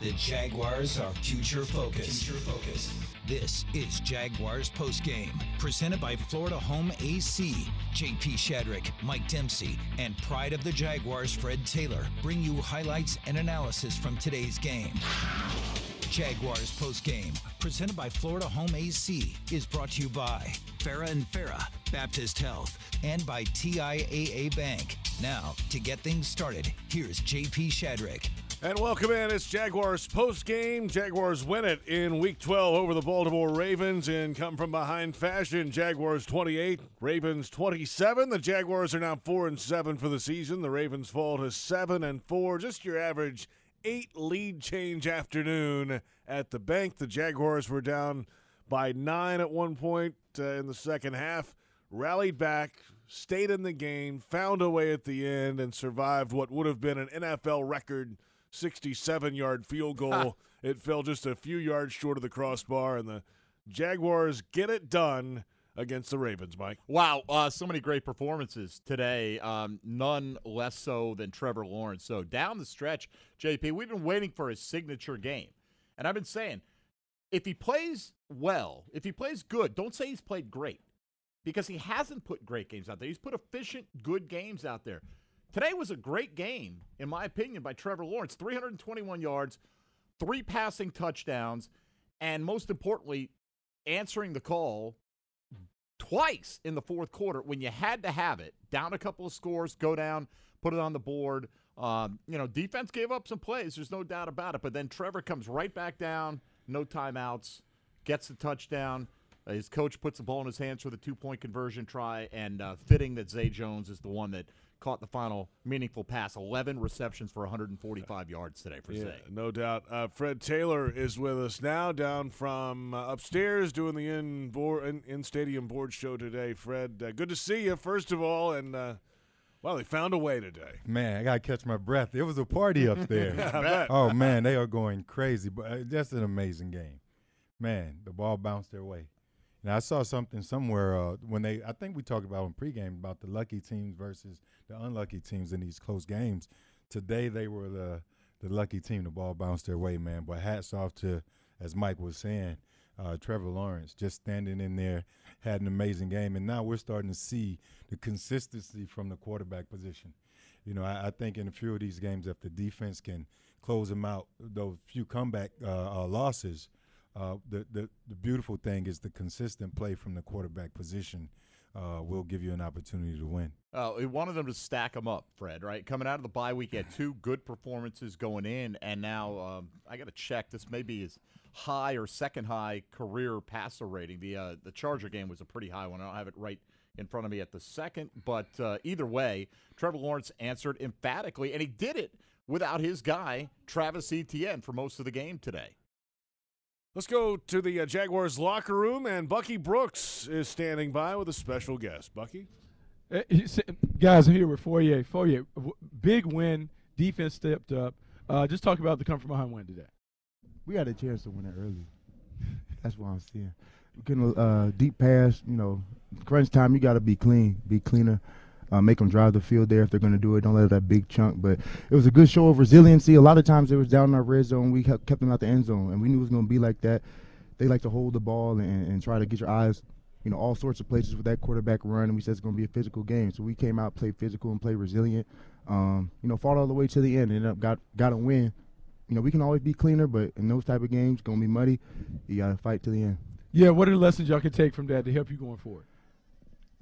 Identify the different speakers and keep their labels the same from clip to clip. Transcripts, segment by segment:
Speaker 1: The Jaguars are future focused. Future. This is Jaguars postgame, presented by Florida Home AC. JP Shadrick, Mike Dempsey, and pride of the Jaguars, Fred Taylor, bring you highlights and analysis from today's game. Jaguars postgame, presented by Florida Home AC, is brought to you by Farah and Farah, Baptist Health, and by TIAA Bank. Now, to get things started, here's JP Shadrick.
Speaker 2: And welcome in. It's Jaguars post game. Jaguars win it in week 12 over the Baltimore Ravens in come from behind fashion. Jaguars 28, Ravens 27. The Jaguars are now 4 and 7 for the season. The Ravens fall to 7 and 4. Just your average 8 lead change afternoon at the bank. The Jaguars were down by 9 at one point uh, in the second half, rallied back, stayed in the game, found a way at the end and survived what would have been an NFL record 67 yard field goal. it fell just a few yards short of the crossbar, and the Jaguars get it done against the Ravens, Mike.
Speaker 3: Wow, uh, so many great performances today. Um, none less so than Trevor Lawrence. So down the stretch, JP, we've been waiting for his signature game. And I've been saying, if he plays well, if he plays good, don't say he's played great because he hasn't put great games out there. He's put efficient, good games out there. Today was a great game, in my opinion, by Trevor Lawrence 321 yards, three passing touchdowns, and most importantly, answering the call twice in the fourth quarter when you had to have it. Down a couple of scores, go down, put it on the board. Um, you know, defense gave up some plays, there's no doubt about it. But then Trevor comes right back down, no timeouts, gets the touchdown. Uh, his coach puts the ball in his hands for the two point conversion try, and uh, fitting that Zay Jones is the one that caught the final meaningful pass. 11 receptions for 145 yards today for
Speaker 2: yeah,
Speaker 3: Zay.
Speaker 2: No doubt. Uh, Fred Taylor is with us now, down from uh, upstairs doing the in, board, in, in stadium board show today. Fred, uh, good to see you, first of all. And, uh, well, they found a way today.
Speaker 4: Man, I got to catch my breath. It was a party up there.
Speaker 2: yeah,
Speaker 4: oh, man, they are going crazy. But uh, that's an amazing game. Man, the ball bounced their way. And I saw something somewhere uh, when they, I think we talked about in pregame about the lucky teams versus the unlucky teams in these close games. Today they were the the lucky team. The ball bounced their way, man. But hats off to, as Mike was saying, uh, Trevor Lawrence just standing in there had an amazing game, and now we're starting to see the consistency from the quarterback position. You know, I, I think in a few of these games, if the defense can close them out, those few comeback uh, uh, losses uh, the, the the beautiful thing is the consistent play from the quarterback position uh, will give you an opportunity to win.
Speaker 3: Uh, we wanted them to stack them up, Fred. Right, coming out of the bye week, had two good performances going in, and now um, I got to check. This may be his high or second high career passer rating. The uh, the Charger game was a pretty high one. I don't have it right in front of me at the second, but uh, either way, Trevor Lawrence answered emphatically, and he did it without his guy Travis Etienne for most of the game today.
Speaker 2: Let's go to the uh, Jaguars locker room, and Bucky Brooks is standing by with a special guest. Bucky?
Speaker 5: Uh, guys, I'm here with Foye. Foye, big win. Defense stepped up. Uh, just talk about the come from behind win today.
Speaker 6: We had a chance to win it early. That's what I'm seeing. We couldn't uh, deep pass. You know, crunch time. You got to be clean, be cleaner uh, make them drive the field there if they're going to do it. Don't let that big chunk. But it was a good show of resiliency. A lot of times it was down in our red zone. We kept, kept them out the end zone, and we knew it was going to be like that. They like to hold the ball and, and try to get your eyes, you know, all sorts of places with that quarterback run. And we said it's going to be a physical game, so we came out, played physical, and played resilient. Um, you know, fought all the way to the end, and got got a win. You know, we can always be cleaner, but in those type of games, going to be muddy. You got to fight to the end.
Speaker 5: Yeah, what are the lessons y'all can take from that to help you going forward?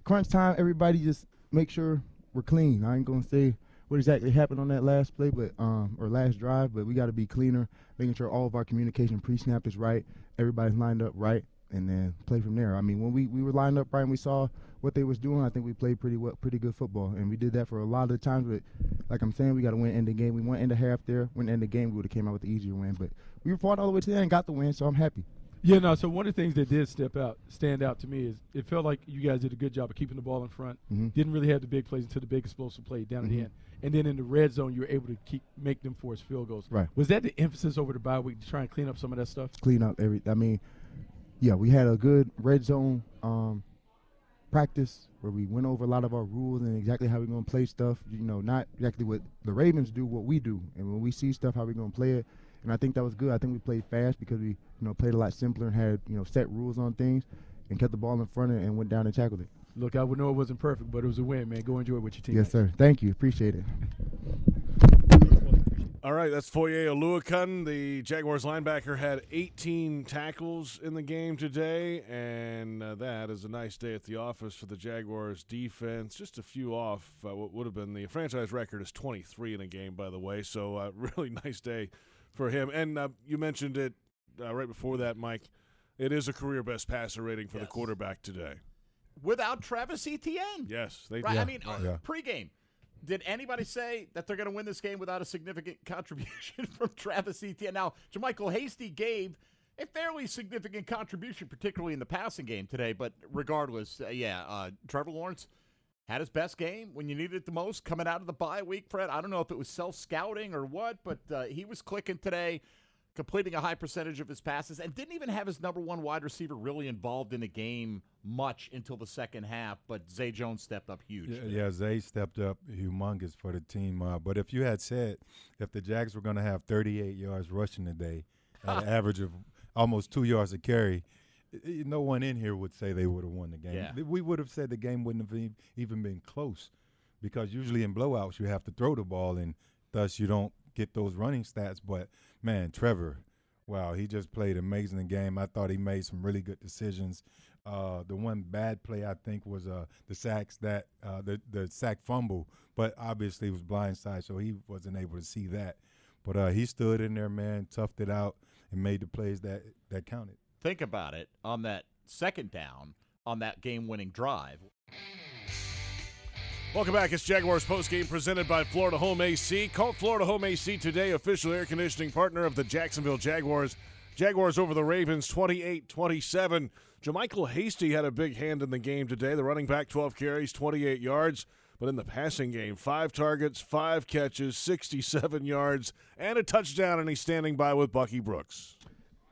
Speaker 6: Crunch time, everybody just make sure we're clean. I ain't gonna say what exactly happened on that last play, but um, or last drive, but we got to be cleaner, making sure all of our communication pre-snap is right, everybody's lined up right, and then play from there. I mean, when we, we were lined up right and we saw what they was doing, I think we played pretty well, pretty good football, and we did that for a lot of the times. But like I'm saying, we got to win end the game. We went end the half there, went end the game, we would have came out with the easier win, but we fought all the way to the end and got the win, so I'm happy.
Speaker 5: Yeah, no. So one of the things that did step out, stand out to me, is it felt like you guys did a good job of keeping the ball in front.
Speaker 6: Mm-hmm.
Speaker 5: Didn't really have the big plays until the big explosive play down
Speaker 6: mm-hmm.
Speaker 5: at the end, and then in the red zone, you were able to keep make them force field goals.
Speaker 6: Right.
Speaker 5: Was that the emphasis over the bye week to try and clean up some of that stuff?
Speaker 6: Clean up every. I mean, yeah, we had a good red zone um, practice where we went over a lot of our rules and exactly how we're going to play stuff. You know, not exactly what the Ravens do, what we do, and when we see stuff, how we're going to play it and I think that was good. I think we played fast because we you know played a lot simpler and had you know set rules on things, and kept the ball in front of it and went down and tackled it.
Speaker 5: Look, I would know it wasn't perfect, but it was a win, man. Go enjoy it with your team.
Speaker 6: Yes, sir. Thank you. Appreciate it.
Speaker 2: All right, that's Foye Oluokun. The Jaguars linebacker had 18 tackles in the game today, and uh, that is a nice day at the office for the Jaguars defense. Just a few off uh, what would have been the franchise record is 23 in a game, by the way. So uh, really nice day for him. And uh, you mentioned it uh, right before that, Mike. It is a career best passer rating for the quarterback today.
Speaker 3: Without Travis Etienne.
Speaker 2: Yes, they
Speaker 3: Right.
Speaker 2: did.
Speaker 3: I mean, uh,
Speaker 4: Yeah.
Speaker 3: pregame. Did anybody say that they're going to win this game without a significant contribution from Travis Etienne? Now, JaMycal Hasty gave a fairly significant contribution, particularly in the passing game today. But regardless, uh, yeah, uh, Trevor Lawrence had his best game when you needed it the most coming out of the bye week, Fred. I don't know if it was self scouting or what, but uh, he was clicking today, completing a high percentage of his passes, and didn't even have his number one wide receiver really involved in the game much until the second half. But Zay Jones stepped up huge.
Speaker 4: Yeah, yeah, Zay stepped up humongous for the team. Uh, but if you had said if the Jags were going to have 38 yards rushing today at an average of almost two yards a carry, no one in here would say they would have won the game.
Speaker 3: Yeah.
Speaker 4: We would have said the game wouldn't have even been close because usually in blowouts you have to throw the ball and thus you don't get those running stats. But man, Trevor, wow, he just played amazing game. I thought he made some really good decisions. Uh, the one bad play I think was uh, the sacks that uh, the the sack fumble, but obviously it was blindside, so he wasn't able to see that. But uh, he stood in there, man, toughed it out, and made the plays that that counted.
Speaker 3: think about it on that second down on that game-winning drive.
Speaker 2: Welcome back. It's Jaguars postgame presented by Florida Home AC. Call Florida Home AC today, official air conditioning partner of the Jacksonville Jaguars. Jaguars over the Ravens 28 27. JaMycal Hasty had a big hand in the game today. The running back, 12 carries, 28 yards. But in the passing game, five targets, five catches, 67 yards, and a touchdown, and he's standing by with Bucky Brooks.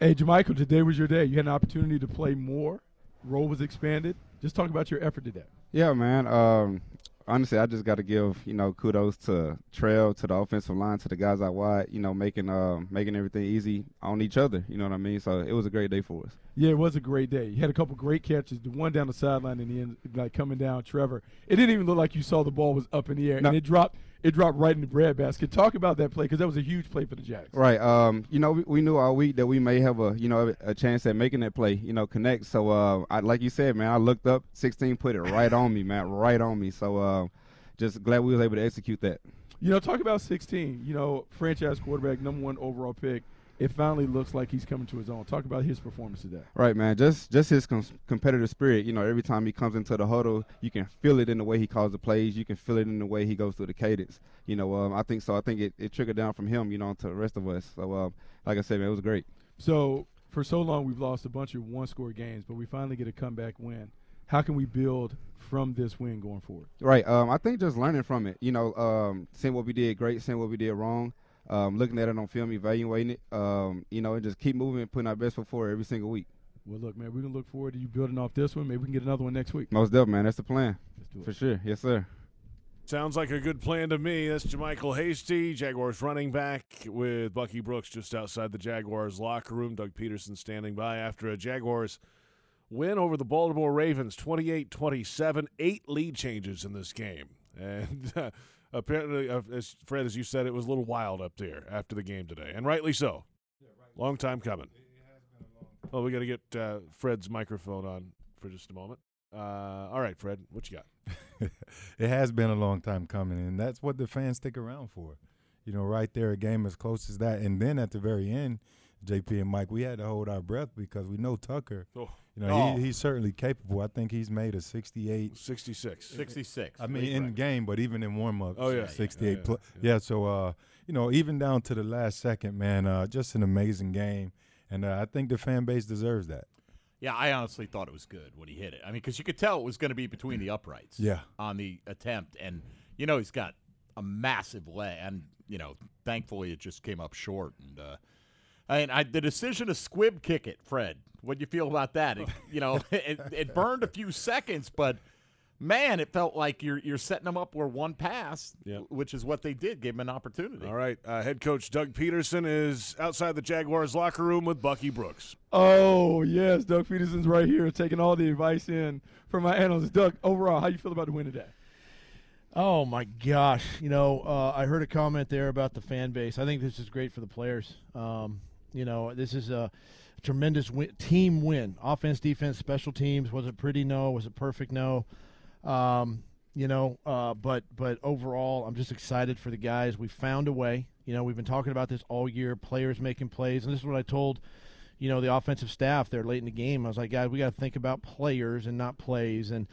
Speaker 5: Hey, JaMycal, today was your day. You had an opportunity to play more. Role was expanded. Just talk about your effort today.
Speaker 7: Yeah, man. Um, honestly, I just got to give you know kudos to Trail, to the offensive line, to the guys out wide. You know, making uh, making everything easy on each other. You know what I mean? So it was a great day for us.
Speaker 5: Yeah, it was a great day. You had a couple great catches. The one down the sideline in the end, like coming down, Trevor. It didn't even look like you saw the ball was up in the air,
Speaker 7: No.
Speaker 5: and it dropped. It dropped right in the breadbasket. Talk about that play because that was a huge play for the Jags.
Speaker 7: Right. Um, you know, we, we knew all week that we may have a you know a chance at making that play. You know, connect. So uh, I, like you said, man, I looked up, 16 put it right on me, man, right on me. So uh, just glad we was able to execute that.
Speaker 5: You know, talk about 16. You know, franchise quarterback, number one overall pick. It finally looks like he's coming to his own. Talk about his performance today.
Speaker 7: Right, man. Just just his com- competitive spirit. You know, every time he comes into the huddle, you can feel it in the way he calls the plays. You can feel it in the way he goes through the cadence. You know, um, I think so. I think it, it trickled down from him, you know, to the rest of us. So, um, like I said, man, it was great.
Speaker 5: So for so long, we've lost a bunch of one-score games, but we finally get a comeback win. How can we build from this win going forward?
Speaker 7: Right. Um, I think just learning from it. You know, um, seeing what we did great, seeing what we did wrong. Um, looking at it on film, evaluating it. Um, you know, and just keep moving, and putting our best foot forward every single week.
Speaker 5: Well, look, man, we're gonna look forward to you building off this one. Maybe we can get another one next week.
Speaker 7: Most definitely, man. That's the plan
Speaker 5: Let's do it.
Speaker 7: for sure. Yes, sir.
Speaker 2: Sounds like a good plan to me. That's JaMycal Hasty, Jaguars running back with Bucky Brooks just outside the Jaguars locker room. Doug Pederson standing by after a Jaguars win over the Baltimore Ravens 28 27. Eight lead changes in this game. And uh, apparently, uh, as Fred, as you said, it was a little wild up there after the game today, and rightly so. Long time coming. Oh, we got to get uh, Fred's microphone on for just a moment. Uh, all right, Fred, what you got?
Speaker 4: it has been a long time coming, and that's what the fans stick around for. You know, right there, a game as close as that, and then at the very end, JP and Mike, we had to hold our breath because we know Tucker.
Speaker 2: Oh.
Speaker 4: You know,
Speaker 3: Oh.
Speaker 4: he, he's certainly capable. I think he's made a 68.
Speaker 2: 66.
Speaker 3: 66.
Speaker 4: I mean, in game, but even in warm ups,
Speaker 2: Oh, yeah.
Speaker 4: 68.
Speaker 2: Yeah, yeah,
Speaker 4: pl-
Speaker 2: yeah.
Speaker 4: yeah, so, uh, you know, even down to the last second, man, uh, just an amazing game. And uh, I think the fan base deserves that.
Speaker 3: Yeah, I honestly thought it was good when he hit it. I mean, because you could tell it was going to be between the uprights.
Speaker 4: Yeah.
Speaker 3: On the attempt, and you know he's got a massive leg, and you know, thankfully it just came up short. And uh, I mean, I, the decision to squib kick it, Fred. What do you feel about that? It, you know, it, it burned a few seconds, but man, it felt like you're you're setting them up where one pass,
Speaker 2: Yep.
Speaker 3: which is what they did, gave them an opportunity.
Speaker 2: All right. Uh, head coach Doug Pederson is outside the Jaguars locker room with Bucky Brooks.
Speaker 5: Oh yes, Doug Pederson's right here taking all the advice in from my analyst. Doug, overall, how do you feel about the win today?
Speaker 8: Oh my gosh! You know, uh, I heard a comment there about the fan base. I think this is great for the players. Um, you know, this is a tremendous win, team win. Offense, defense, special teams. Was it pretty? No. Was it perfect? No. Um, you know, uh, but but overall, I'm just excited for the guys. We found a way. You know, we've been talking about this all year. Players making plays, and this is what I told, you know, the offensive staff there late in the game. I was like, guys, we got to think about players and not plays. And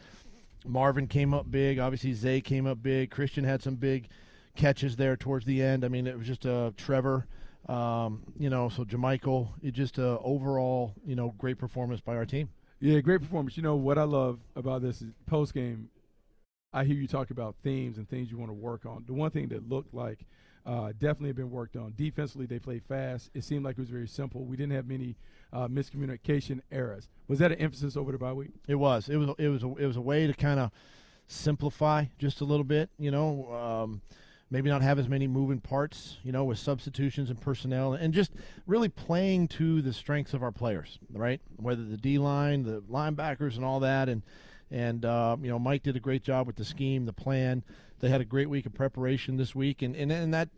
Speaker 8: Marvin came up big. Obviously, Zay came up big. Christian had some big catches there towards the end. I mean, it was just a uh, Trevor. Um, you know, so JaMycal, it just a overall, you know, great performance by our team.
Speaker 5: Yeah, great performance. You know what I love about this is post game. I hear you talk about themes and things you want to work on. The one thing that looked like uh, definitely have been worked on. Defensively, they played fast. It seemed like it was very simple. We didn't have many uh, miscommunication errors. Was that an emphasis over the bye week?
Speaker 8: It was. It was. It was. A, it was a way to kind of simplify just a little bit. You know, um, maybe not have as many moving parts. You know, with substitutions and personnel, and just really playing to the strengths of our players. Right, whether the D line, the linebackers, and all that, and and uh, you know, Mike did a great job with the scheme, the plan. They had a great week of preparation this week, and and, and that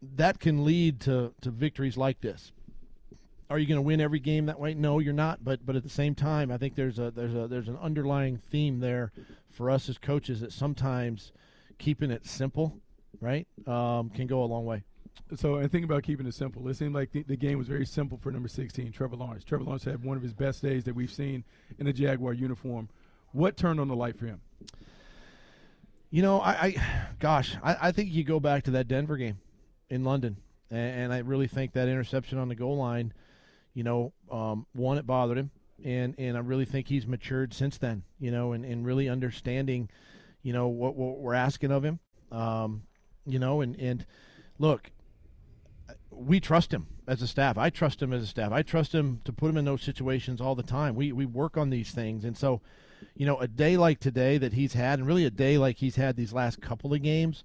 Speaker 8: that can lead to to victories like this. Are you going to win every game that way? No, you're not. But but at the same time, I think there's a there's a there's an underlying theme there for us as coaches that sometimes keeping it simple, right, um, can go a long way.
Speaker 5: So, and think about keeping it simple. It seemed like the, the, game was very simple for number 16, Trevor Lawrence. Trevor Lawrence had one of his best days that we've seen in a Jaguar uniform. What turned on the light for him?
Speaker 8: You know, I, I gosh, I, I, think you go back to that Denver game in London, and, and I really think that interception on the goal line, you know, um, one it bothered him, and and I really think he's matured since then, you know, and, and really understanding, you know, what, what we're asking of him, um, you know, and and look, we trust him as a staff. I trust him as a staff. I trust him to put him in those situations all the time. We we work on these things, and so you know, a day like today that he's had, and really a day like he's had these last couple of games,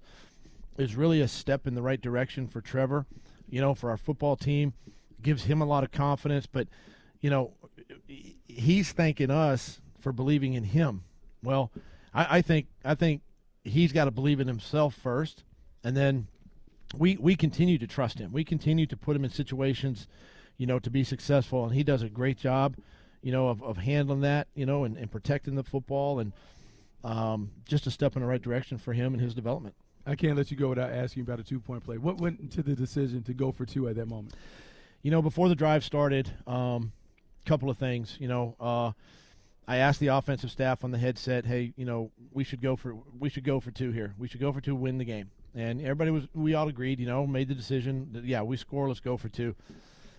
Speaker 8: is really a step in the right direction for Trevor. You know, for our football team, gives him a lot of confidence. But you know, he's thanking us for believing in him. Well, I, I think I think he's got to believe in himself first, and then we we continue to trust him. We continue to put him in situations, you know, to be successful, and he does a great job you know, of, of handling that, you know, and, and protecting the football and um, just a step in the right direction for him and his development.
Speaker 5: I can't let you go without asking about a two point play. What went into the decision to go for two at that moment?
Speaker 8: You know, before the drive started, a um, couple of things. You know, uh, I asked the offensive staff on the headset, "Hey, you know, we should go for we should go for two here. We should go for two, win the game." And everybody was we all agreed. You know, made the decision that yeah, we score. Let's go for two.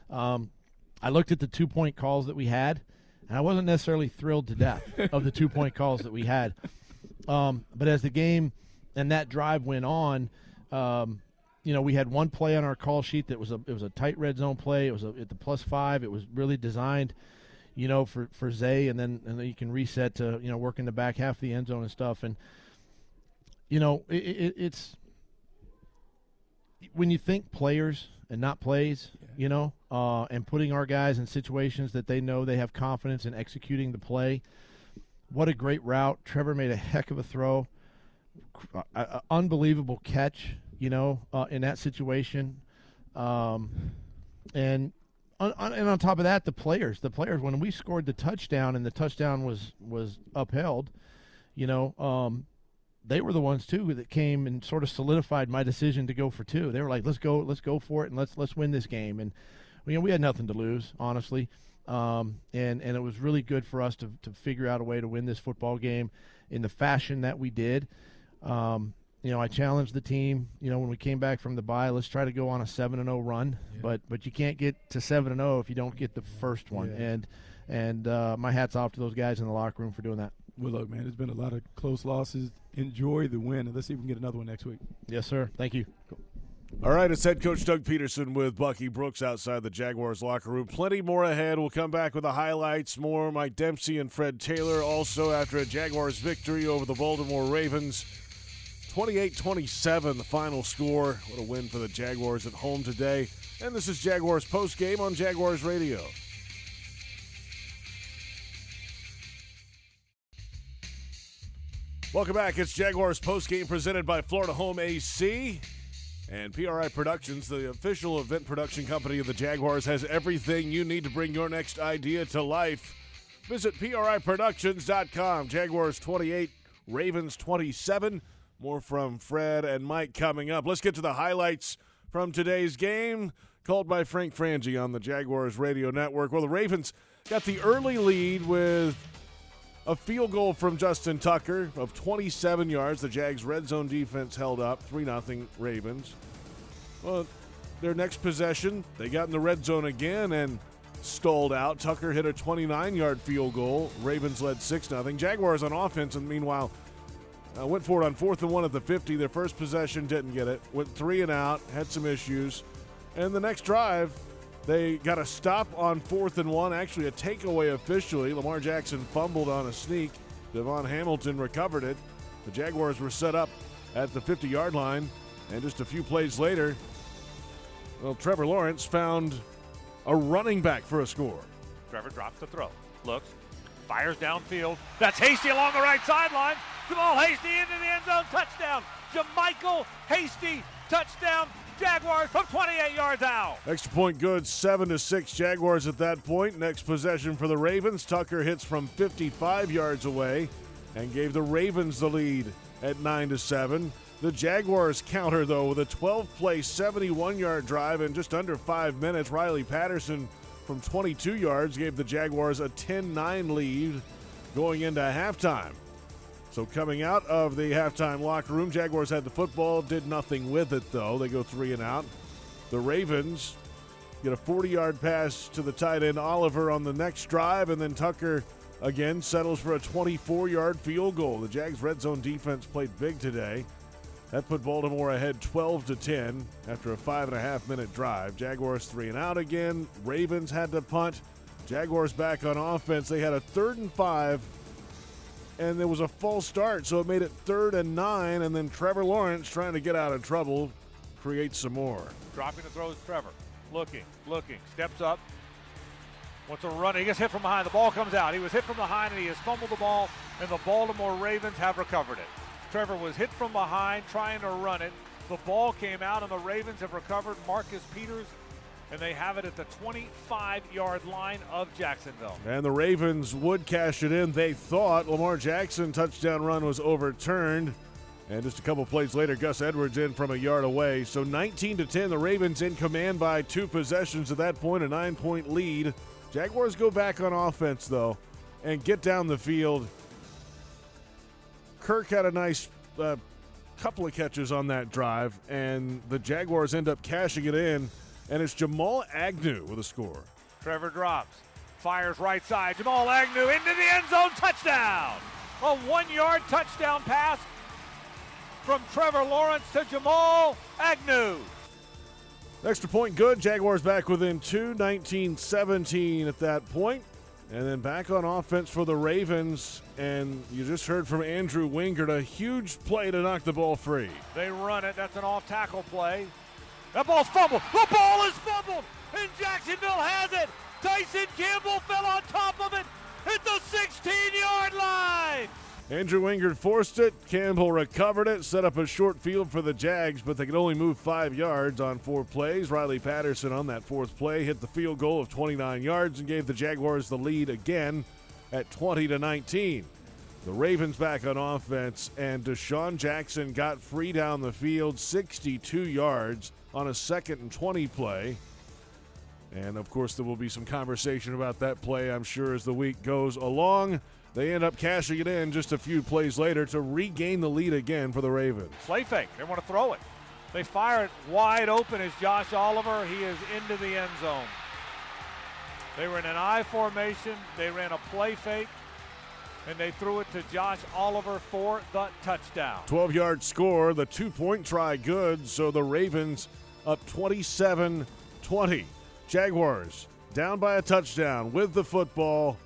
Speaker 8: Um, I looked at the two point calls that we had, and I wasn't necessarily thrilled to death of the two point calls that we had. Um, but as the game and that drive went on, um, you know, we had one play on our call sheet that was a it was a tight red zone play. It was a, at the plus five. It was really designed, you know, for for Zay, and then and then you can reset to you know work in the back half of the end zone and stuff. And you know, it, it, it's when you think players and not plays, you know, uh, and putting our guys in situations that they know they have confidence in executing the play. What a great route. Trevor made a heck of a throw. A, unbelievable catch, you know, uh, in that situation. Um, and on, on, and on top of that, the players, the players, when we scored the touchdown and the touchdown was was upheld, you know, um, they were the ones too that came and sort of solidified my decision to go for two. They were like, "Let's go, let's go for it, and let's let's win this game." And you know, we had nothing to lose, honestly, um, and and it was really good for us to to figure out a way to win this football game in the fashion that we did. Um, you know, I challenged the team. You know, when we came back from the bye, let's try to go on a seven and zero oh run. Yeah. But but you can't get to seven and zero oh if you don't get the first one. Yeah. And and uh, my hats off to those guys in the locker room for doing that.
Speaker 5: Well, look, man, there's been a lot of close losses. Enjoy the win, and let's see if we can get another one next week.
Speaker 8: Yes, sir. Thank you.
Speaker 5: Cool.
Speaker 2: All right, it's head coach Doug Pederson with Bucky Brooks outside the Jaguars locker room. Plenty more ahead. We'll come back with the highlights. More Mike Dempsey and Fred Taylor also after a Jaguars victory over the Baltimore Ravens. 28 27, the final score. What a win for the Jaguars at home today. And this is Jaguars post game on Jaguars Radio. Welcome back. It's Jaguars post game presented by Florida Home AC. And PRI Productions, the official event production company of the Jaguars, has everything you need to bring your next idea to life. Visit PRIProductions.com. Jaguars 28, Ravens 27. More from Fred and Mike coming up. Let's get to the highlights from today's game, called by Frank Frangie on the Jaguars Radio Network. Well, the Ravens got the early lead with a field goal from Justin Tucker of 27 yards. The Jags' red zone defense held up 3 0 Ravens. Well, their next possession, they got in the red zone again and stalled out. Tucker hit a 29 yard field goal. Ravens led 6 0. Jaguars on offense, and meanwhile, uh, went for it on fourth and one at the 50. Their first possession didn't get it. Went three and out, had some issues. And the next drive, they got a stop on fourth and one, actually a takeaway officially. Lamar Jackson fumbled on a sneak. DaVon Hamilton recovered it. The Jaguars were set up at the 50 yard line, and just a few plays later, well, Trevor Lawrence found a running back for a score.
Speaker 9: Trevor drops the throw, looks, fires downfield. That's Hasty along the right sideline. Jamal Hasty into the end zone, touchdown. JaMycal Hasty, touchdown. Jaguars from 28 yards out.
Speaker 2: Extra point good, seven to six Jaguars at that point. Next possession for the Ravens. Tucker hits from 55 yards away and gave the Ravens the lead at nine to seven. The Jaguars counter though with a 12-play, 71-yard drive in just under five minutes. Riley Patterson from 22 yards gave the Jaguars a 10-9 lead going into halftime. So coming out of the halftime locker room, Jaguars had the football, did nothing with it though. They go three and out. The Ravens get a 40-yard pass to the tight end Oliver on the next drive, and then Tucker again settles for a 24-yard field goal. The Jags' red zone defense played big today. That put Baltimore ahead 12 to 10 after a five and a half minute drive. Jaguars three and out again. Ravens had to punt. Jaguars back on offense. They had a third and five and there was a false start, so it made it third and nine, and then Trevor Lawrence trying to get out of trouble creates some more.
Speaker 9: Dropping the throws, Trevor. Looking, looking, steps up. Wants to run. He gets hit from behind. The ball comes out. He was hit from behind, and he has fumbled the ball, and the Baltimore Ravens have recovered it. Trevor was hit from behind trying to run it. The ball came out, and the Ravens have recovered. Marcus Peters and they have it at the 25 yard line of Jacksonville.
Speaker 2: And the Ravens would cash it in. They thought Lamar Jackson touchdown run was overturned. And just a couple plays later, Gus Edwards in from a yard away. So 19 to 10, the Ravens in command by two possessions at that point, a nine point lead. Jaguars go back on offense, though, and get down the field. Kirk had a nice uh, couple of catches on that drive, and the Jaguars end up cashing it in and it's Jamal Agnew with a score.
Speaker 9: Trevor drops, fires right side. Jamal Agnew into the end zone, touchdown! A one yard touchdown pass from Trevor Lawrence to Jamal Agnew.
Speaker 2: Extra point good. Jaguars back within two, 19 17 at that point. And then back on offense for the Ravens. And you just heard from Andrew Wingard a huge play to knock the ball free.
Speaker 9: They run it. That's an off tackle play. That ball's fumbled. The ball is fumbled, and Jacksonville has it. Tyson Campbell fell on top of it at the 16-yard line.
Speaker 2: Andrew Wingard forced it. Campbell recovered it, set up a short field for the Jags, but they could only move five yards on four plays. Riley Patterson on that fourth play hit the field goal of 29 yards and gave the Jaguars the lead again at 20 to 19. The Ravens back on offense, and DeSean Jackson got free down the field, 62 yards on a second and 20 play. And of course, there will be some conversation about that play, I'm sure, as the week goes along. They end up cashing it in just a few plays later to regain the lead again for the Ravens.
Speaker 9: Play fake. They want to throw it. They fire it wide open as Josh Oliver. He is into the end zone. They were in an I formation. They ran a play fake. And they threw it to Josh Oliver for the touchdown.
Speaker 2: 12 yard score, the two point try good, so the Ravens up 27 20. Jaguars down by a touchdown with the football.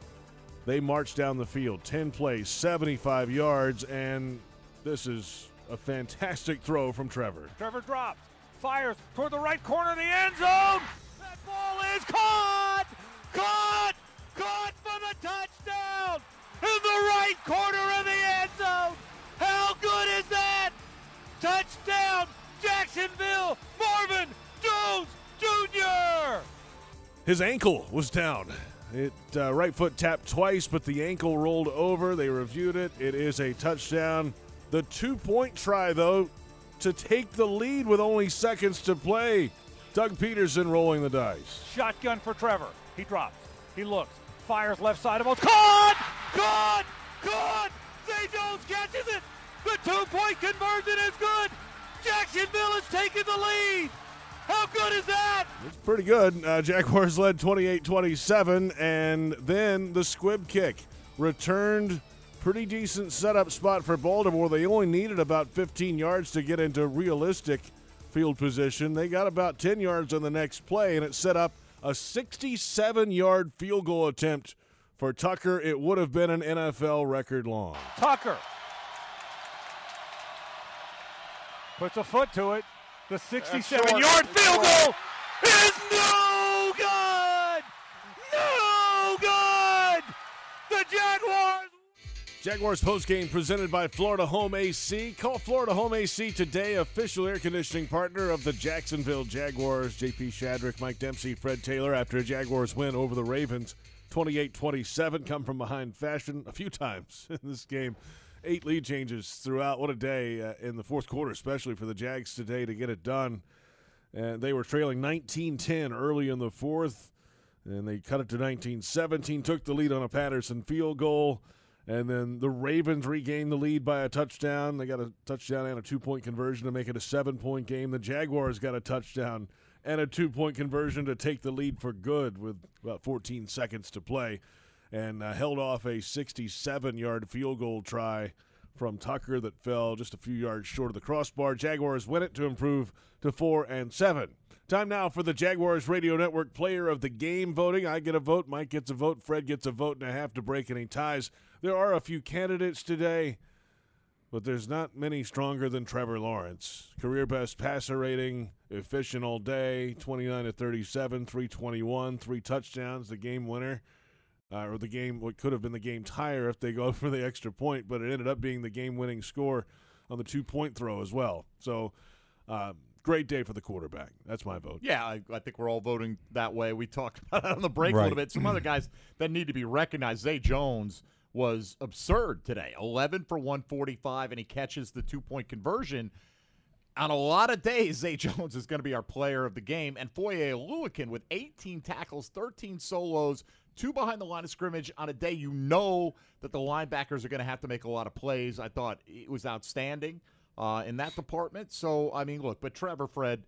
Speaker 2: They march down the field, 10 plays, 75 yards, and this is a fantastic throw from Trevor.
Speaker 9: Trevor drops, fires toward the right corner of the end zone. That ball is caught! Caught! Caught for the touchdown! In the right corner of the end zone! How good is that? Touchdown! Jacksonville! Marvin Jones Jr.
Speaker 2: His ankle was down. It uh, right foot tapped twice, but the ankle rolled over. They reviewed it. It is a touchdown. The two point try, though, to take the lead with only seconds to play. Doug Pederson rolling the dice.
Speaker 9: Shotgun for Trevor. He drops. He looks. Fires left side of us. Caught! Caught! Caught! Zay Jones catches it! The two point conversion is good! Jacksonville has taken the lead! How good is that?
Speaker 2: It's pretty good. Uh, Jaguars led 28 27, and then the squib kick returned. Pretty decent setup spot for Baltimore. They only needed about 15 yards to get into realistic field position. They got about 10 yards on the next play, and it set up a 67 yard field goal attempt for Tucker. It would have been an NFL record long.
Speaker 9: Tucker puts a foot to it. The 67 yard field goal is no good! No good! The Jaguars
Speaker 2: Jaguars postgame presented by Florida Home AC. Call Florida Home AC today, official air conditioning partner of the Jacksonville Jaguars. JP Shadrick, Mike Dempsey, Fred Taylor after a Jaguars win over the Ravens 28 27. Come from behind fashion a few times in this game. Eight lead changes throughout. What a day uh, in the fourth quarter, especially for the Jags today to get it done. And they were trailing 19 10 early in the fourth, and they cut it to 19 17, took the lead on a Patterson field goal. And then the Ravens regained the lead by a touchdown. They got a touchdown and a two point conversion to make it a seven point game. The Jaguars got a touchdown and a two point conversion to take the lead for good with about 14 seconds to play and uh, held off a 67 yard field goal try from Tucker that fell just a few yards short of the crossbar. Jaguars win it to improve to 4 and 7. Time now for the Jaguars Radio Network Player of the Game voting. I get a vote, Mike gets a vote, Fred gets a vote and a half to break any ties. There are a few candidates today, but there's not many stronger than Trevor Lawrence. Career best passer rating, efficient all day, 29 to 37, 321, three touchdowns, the game winner. Uh, or the game, what could have been the game tire if they go for the extra point, but it ended up being the game winning score on the two point throw as well. So, uh, great day for the quarterback. That's my vote.
Speaker 3: Yeah, I, I, think we're all voting that way. We talked about it on the break
Speaker 4: right.
Speaker 3: a little bit. Some other guys that need to be recognized. Zay Jones was absurd today 11 for 145, and he catches the two point conversion. On a lot of days, Zay Jones is going to be our player of the game. And Foye Oluokun with 18 tackles, 13 solos, two behind the line of scrimmage on a day you know that the linebackers are going to have to make a lot of plays. I thought it was outstanding uh, in that department. So, I mean, look, but Trevor Fred,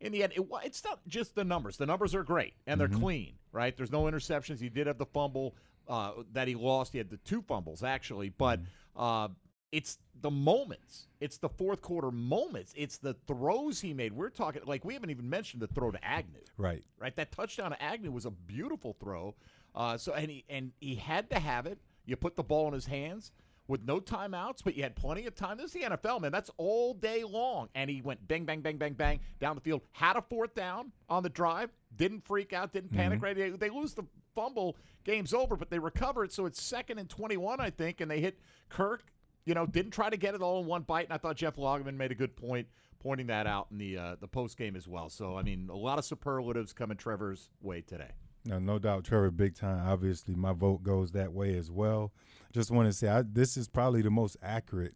Speaker 3: in the end, it, it's not just the numbers. The numbers are great and they're mm-hmm. clean, right? There's no interceptions. He did have the fumble uh, that he lost. He had the two fumbles actually, but uh, it's the moments. It's the fourth quarter moments. It's the throws he made. We're talking like we haven't even mentioned the throw to Agnew.
Speaker 4: Right.
Speaker 3: Right. That touchdown to Agnew was a beautiful throw. Uh, so and he and he had to have it. You put the ball in his hands with no timeouts, but you had plenty of time. This is the NFL, man. That's all day long. And he went bang, bang, bang, bang, bang down the field. Had a fourth down on the drive. Didn't freak out. Didn't panic. Mm-hmm. Right. They, they lose the fumble, game's over, but they recover it. So it's second and 21, I think, and they hit Kirk. You know, didn't try to get it all in one bite, and I thought Jeff Lageman made a good point pointing that out in the uh, the post game as well. So I mean, a lot of superlatives coming Trevor's way today.
Speaker 4: No, no doubt, Trevor, big time. Obviously, my vote goes that way as well. Just want to say, I, this is probably the most accurate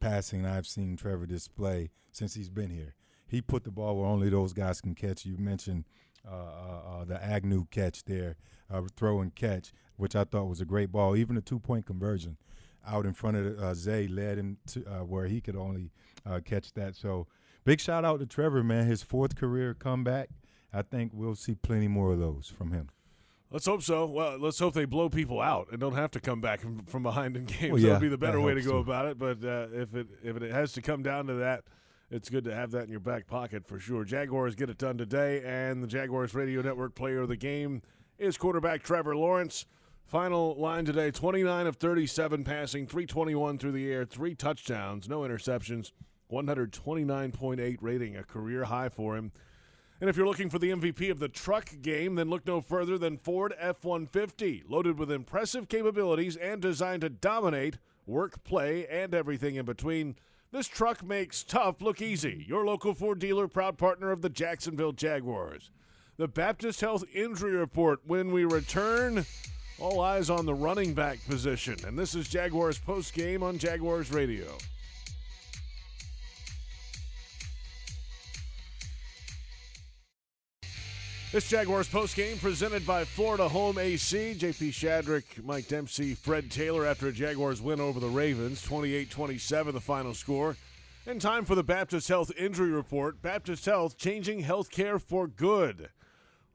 Speaker 4: passing I've seen Trevor display since he's been here. He put the ball where only those guys can catch. You mentioned uh, uh, uh, the Agnew catch there, uh, throw and catch, which I thought was a great ball. Even the two point conversion out in front of uh, Zay led him to uh, where he could only catch that. So big shout out to Trevor, man. His fourth career comeback. I think we'll see plenty more of those from him.
Speaker 2: Let's hope so. Well, let's hope they blow people out and don't have to come back from, behind in games.
Speaker 4: Well,
Speaker 2: that
Speaker 4: yeah,
Speaker 2: would be the better way to go
Speaker 4: too.
Speaker 2: about it. But uh, if it if it has to come down to that, it's good to have that in your back pocket for sure. Jaguars get it done today, and the Jaguars Radio Network Player of the Game is quarterback Trevor Lawrence. Final line today: 29 of 37 passing, 321 through the air, three touchdowns, no interceptions, 129.8 rating, a career high for him. And if you're looking for the MVP of the truck game, then look no further than Ford F 150, loaded with impressive capabilities and designed to dominate work, play, and everything in between. This truck makes tough look easy. Your local Ford dealer, proud partner of the Jacksonville Jaguars. The Baptist Health Injury Report when we return. All eyes on the running back position. And this is Jaguars post game on Jaguars Radio. This Jaguars post game presented by Florida Home AC. JP Shadrick, Mike Dempsey, Fred Taylor after a Jaguars win over the Ravens. 28 27 the final score. And time for the Baptist Health Injury Report. Baptist Health changing healthcare for good.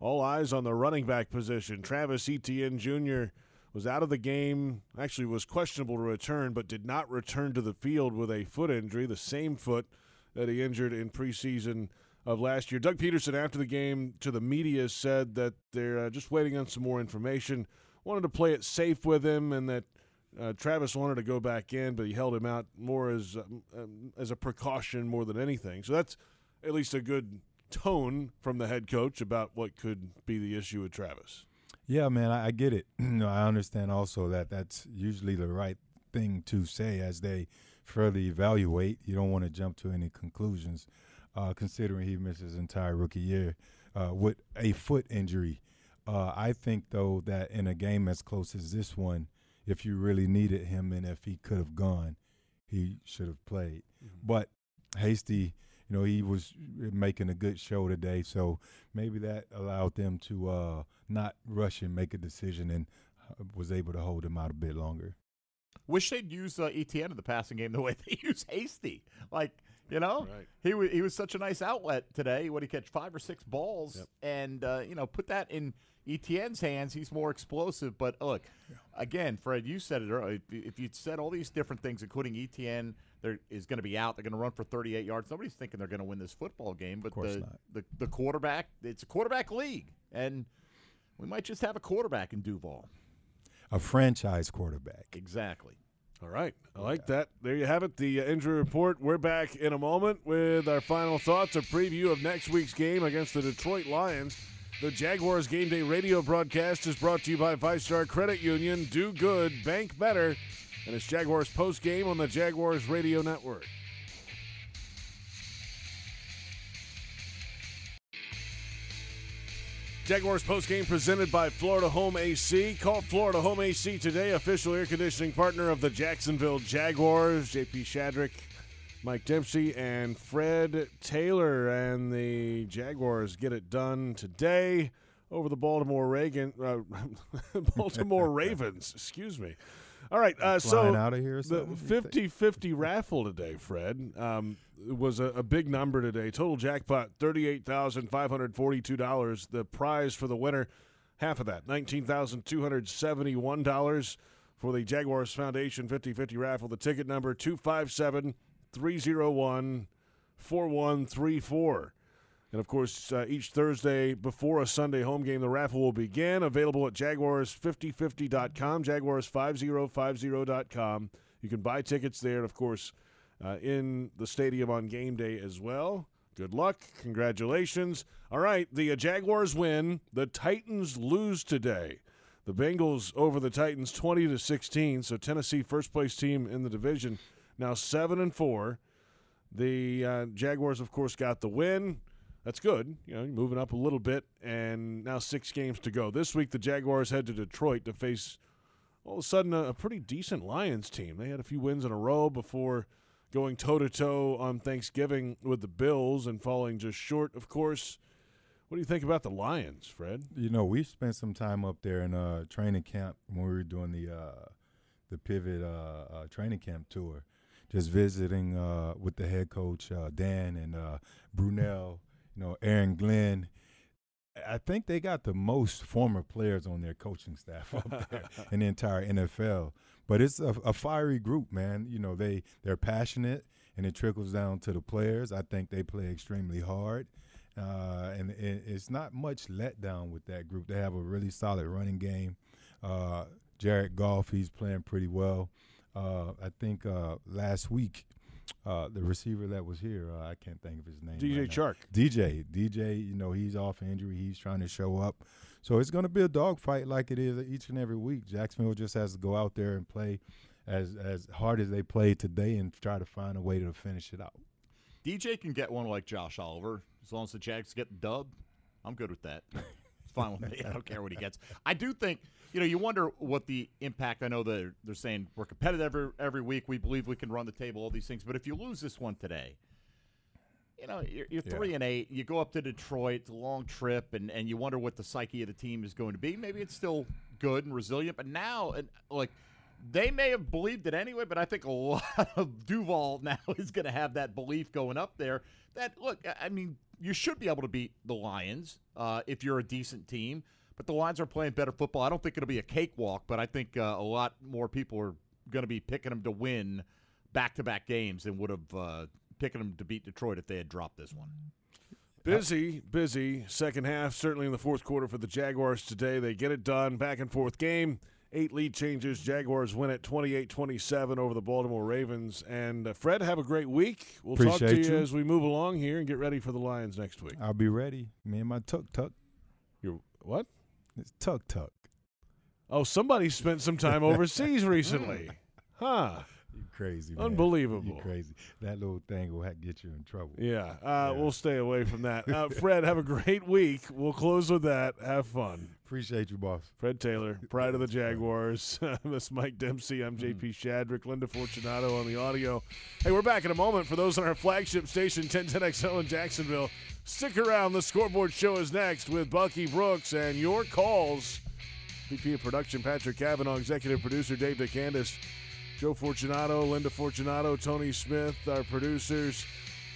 Speaker 2: All eyes on the running back position. Travis Etienne Jr. was out of the game, actually was questionable to return, but did not return to the field with a foot injury, the same foot that he injured in preseason of last year. Doug Pederson, after the game to the media, said that they're uh, just waiting on some more information. Wanted to play it safe with him, and that uh, Travis wanted to go back in, but he held him out more as um, um, as a precaution more than anything. So that's at least a good tone from the head coach about what could be the issue with Travis.
Speaker 4: Yeah, man, I, I get it. know, I understand also that that's usually the right thing to say as they further evaluate. You don't want to jump to any conclusions, uh, considering he missed his entire rookie year uh, with a foot injury. Uh, I think though that in a game as close as this one, if you really needed him and if he could have gone, he should have played. But Hasty, you know, he was making a good show today, so maybe that allowed them to uh, not rush and make a decision and uh, was able to hold him out a bit longer.
Speaker 3: Wish they'd use uh, ETN in the passing game the way they use Hasty. Like, you know,
Speaker 2: Right.
Speaker 3: he wa he was such a nice outlet today. What he catch five or six balls,
Speaker 2: Yep.
Speaker 3: and uh, you know, put that in ETN's hands. He's more explosive. But look, again, Fred, you said it earlier. If, you'd said all these different things, including ETN, there is going to be out. They're going to run for 38 yards. Nobody's thinking they're going to win this football game. But the, the the quarterback, it's a quarterback league, and we might just have a quarterback in Duval.
Speaker 4: A franchise quarterback.
Speaker 3: Exactly.
Speaker 2: All right. I like that. There you have it. The uh, injury report. We're back in a moment with our final thoughts, a preview of next week's game against the Detroit Lions. The Jaguars Game Day radio broadcast is brought to you by Five Star Credit Union. Do good, bank better. And it's Jaguars post game on the Jaguars Radio Network. Jaguars post game presented by Florida Home AC. Call Florida Home AC today, official air conditioning partner of the Jacksonville Jaguars. JP Shadrick, Mike Dempsey, and Fred Taylor. And the Jaguars get it done today over the Baltimore Reagan, uh, Baltimore Ravens. Excuse me. All right, uh, so
Speaker 4: Flying outta here
Speaker 2: the
Speaker 4: something?
Speaker 2: 50-50 raffle today, Fred, um, was a, a big number today. Total jackpot thirty-eight thousand five hundred forty-two dollars. The prize for the winner, half of that, nineteen thousand two hundred seventy-one dollars for the Jaguars Foundation 50-50 raffle. The ticket number two five seven three zero one four one three four. And of course, uh, each Thursday before a Sunday home game, the raffle will begin. Available at Jaguars5050.com, Jaguars5050.com. You can buy tickets there, and of course, uh, in the stadium on game day as well. Good luck. Congratulations. All right, the uh, Jaguars win. The Titans lose today. The Bengals over the Titans 20 to 16. So Tennessee first place team in the division now 7 and 4. The uh, Jaguars of course got the win. That's good. You know, moving up a little bit and now 6 games to go. This week the Jaguars head to Detroit to face all of a sudden a, a pretty decent Lions team. They had a few wins in a row before going toe to toe on Thanksgiving with the Bills and falling just short, of course. What do you think about the Lions, Fred?
Speaker 4: You know, we spent some time up there in uh, training camp when we were doing the uh, the pivot uh, uh, training camp tour, just visiting uh, with the head coach uh, Dan and uh, Brunell. You know, Aaron Glenn. I think they got the most former players on their coaching staff up there in the entire NFL. But it's a, a fiery group, man. You know, they they're passionate, and it trickles down to the players. I think they play extremely hard, uh, and it, it's not much letdown with that group. They have a really solid running game. Uh, Jared Goff, he's playing pretty well. Uh, I think uh, last week uh, the receiver that was here, uh, I can't think of his name.
Speaker 2: DJ
Speaker 4: right now.
Speaker 2: Chark.
Speaker 4: DJ, DJ, you know, he's off injury. He's trying to show up. So it's going to be a dogfight like it is each and every week. Jacksonville just has to go out there and play as as hard as they played today and try to find a way to finish it out.
Speaker 3: DJ can get one like Josh Oliver as long as the Jags get the dub. I'm good with that. Fine with me. I don't care what he gets. I do think you know you wonder what the impact. I know they're they're saying we're competitive every, every week. We believe we can run the table. All these things, but if you lose this one today, you know you're, you're three and eight. You go up to Detroit. It's a long trip, and and you wonder what the psyche of the team is going to be. Maybe it's still good and resilient, but now and like they may have believed it anyway, but I think a lot of Duval now is going to have that belief going up there. That look, I- I mean, you should be able to beat the Lions uh, if you're a decent team. But the Lions are playing better football. I don't think it'll be a cakewalk, but I think uh, a lot more people are going to be picking them to win back-to-back games than would have uh, picking them to beat Detroit if they had dropped this one.
Speaker 2: Busy, busy second half. Certainly in the fourth quarter for the Jaguars today. They get it done. Back and forth game. Eight lead changes. Jaguars win it 28 27 over the Baltimore Ravens. And uh, Fred, have a great week. We'll talk to you,
Speaker 4: you.
Speaker 2: as we move along here and get ready for the Lions next week.
Speaker 4: I'll be ready. Me and my tuk tuk.
Speaker 2: You're what?
Speaker 4: It's tuk tuk.
Speaker 2: Oh, somebody spent some time overseas recently. Huh.
Speaker 4: Crazy, man.
Speaker 2: Unbelievable.
Speaker 4: You crazy. That little thing will get you in trouble.
Speaker 2: Yeah, uh, we'll stay away from that. Uh, Fred, have a great week. We'll close with that. Have fun.
Speaker 4: Appreciate you, boss.
Speaker 2: Fred Taylor, pride of the Jaguars. Miss Mike Dempsey. I'm. JP Shadrick. Linda Fortunato on the audio. Hey, we're back in a moment for those on our flagship station, 1010XL in Jacksonville. Stick around. The scoreboard show is next with Bucky Brooks and your calls. VP of Production Patrick Kavanaugh, Executive Producer Dave DeCandis, Joe Fortunato, Linda Fortunato, Tony Smith, our producers,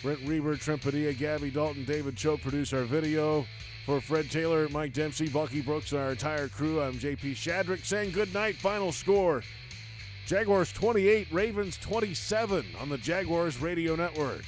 Speaker 2: Brent Reber, Trent Gabby Dalton, David Cho produce our video. For Fred Taylor, Mike Dempsey, Bucky Brooks, and our entire crew, I'm JP Shadrick saying good night. Final score Jaguars 28, Ravens 27 on the Jaguars Radio Network.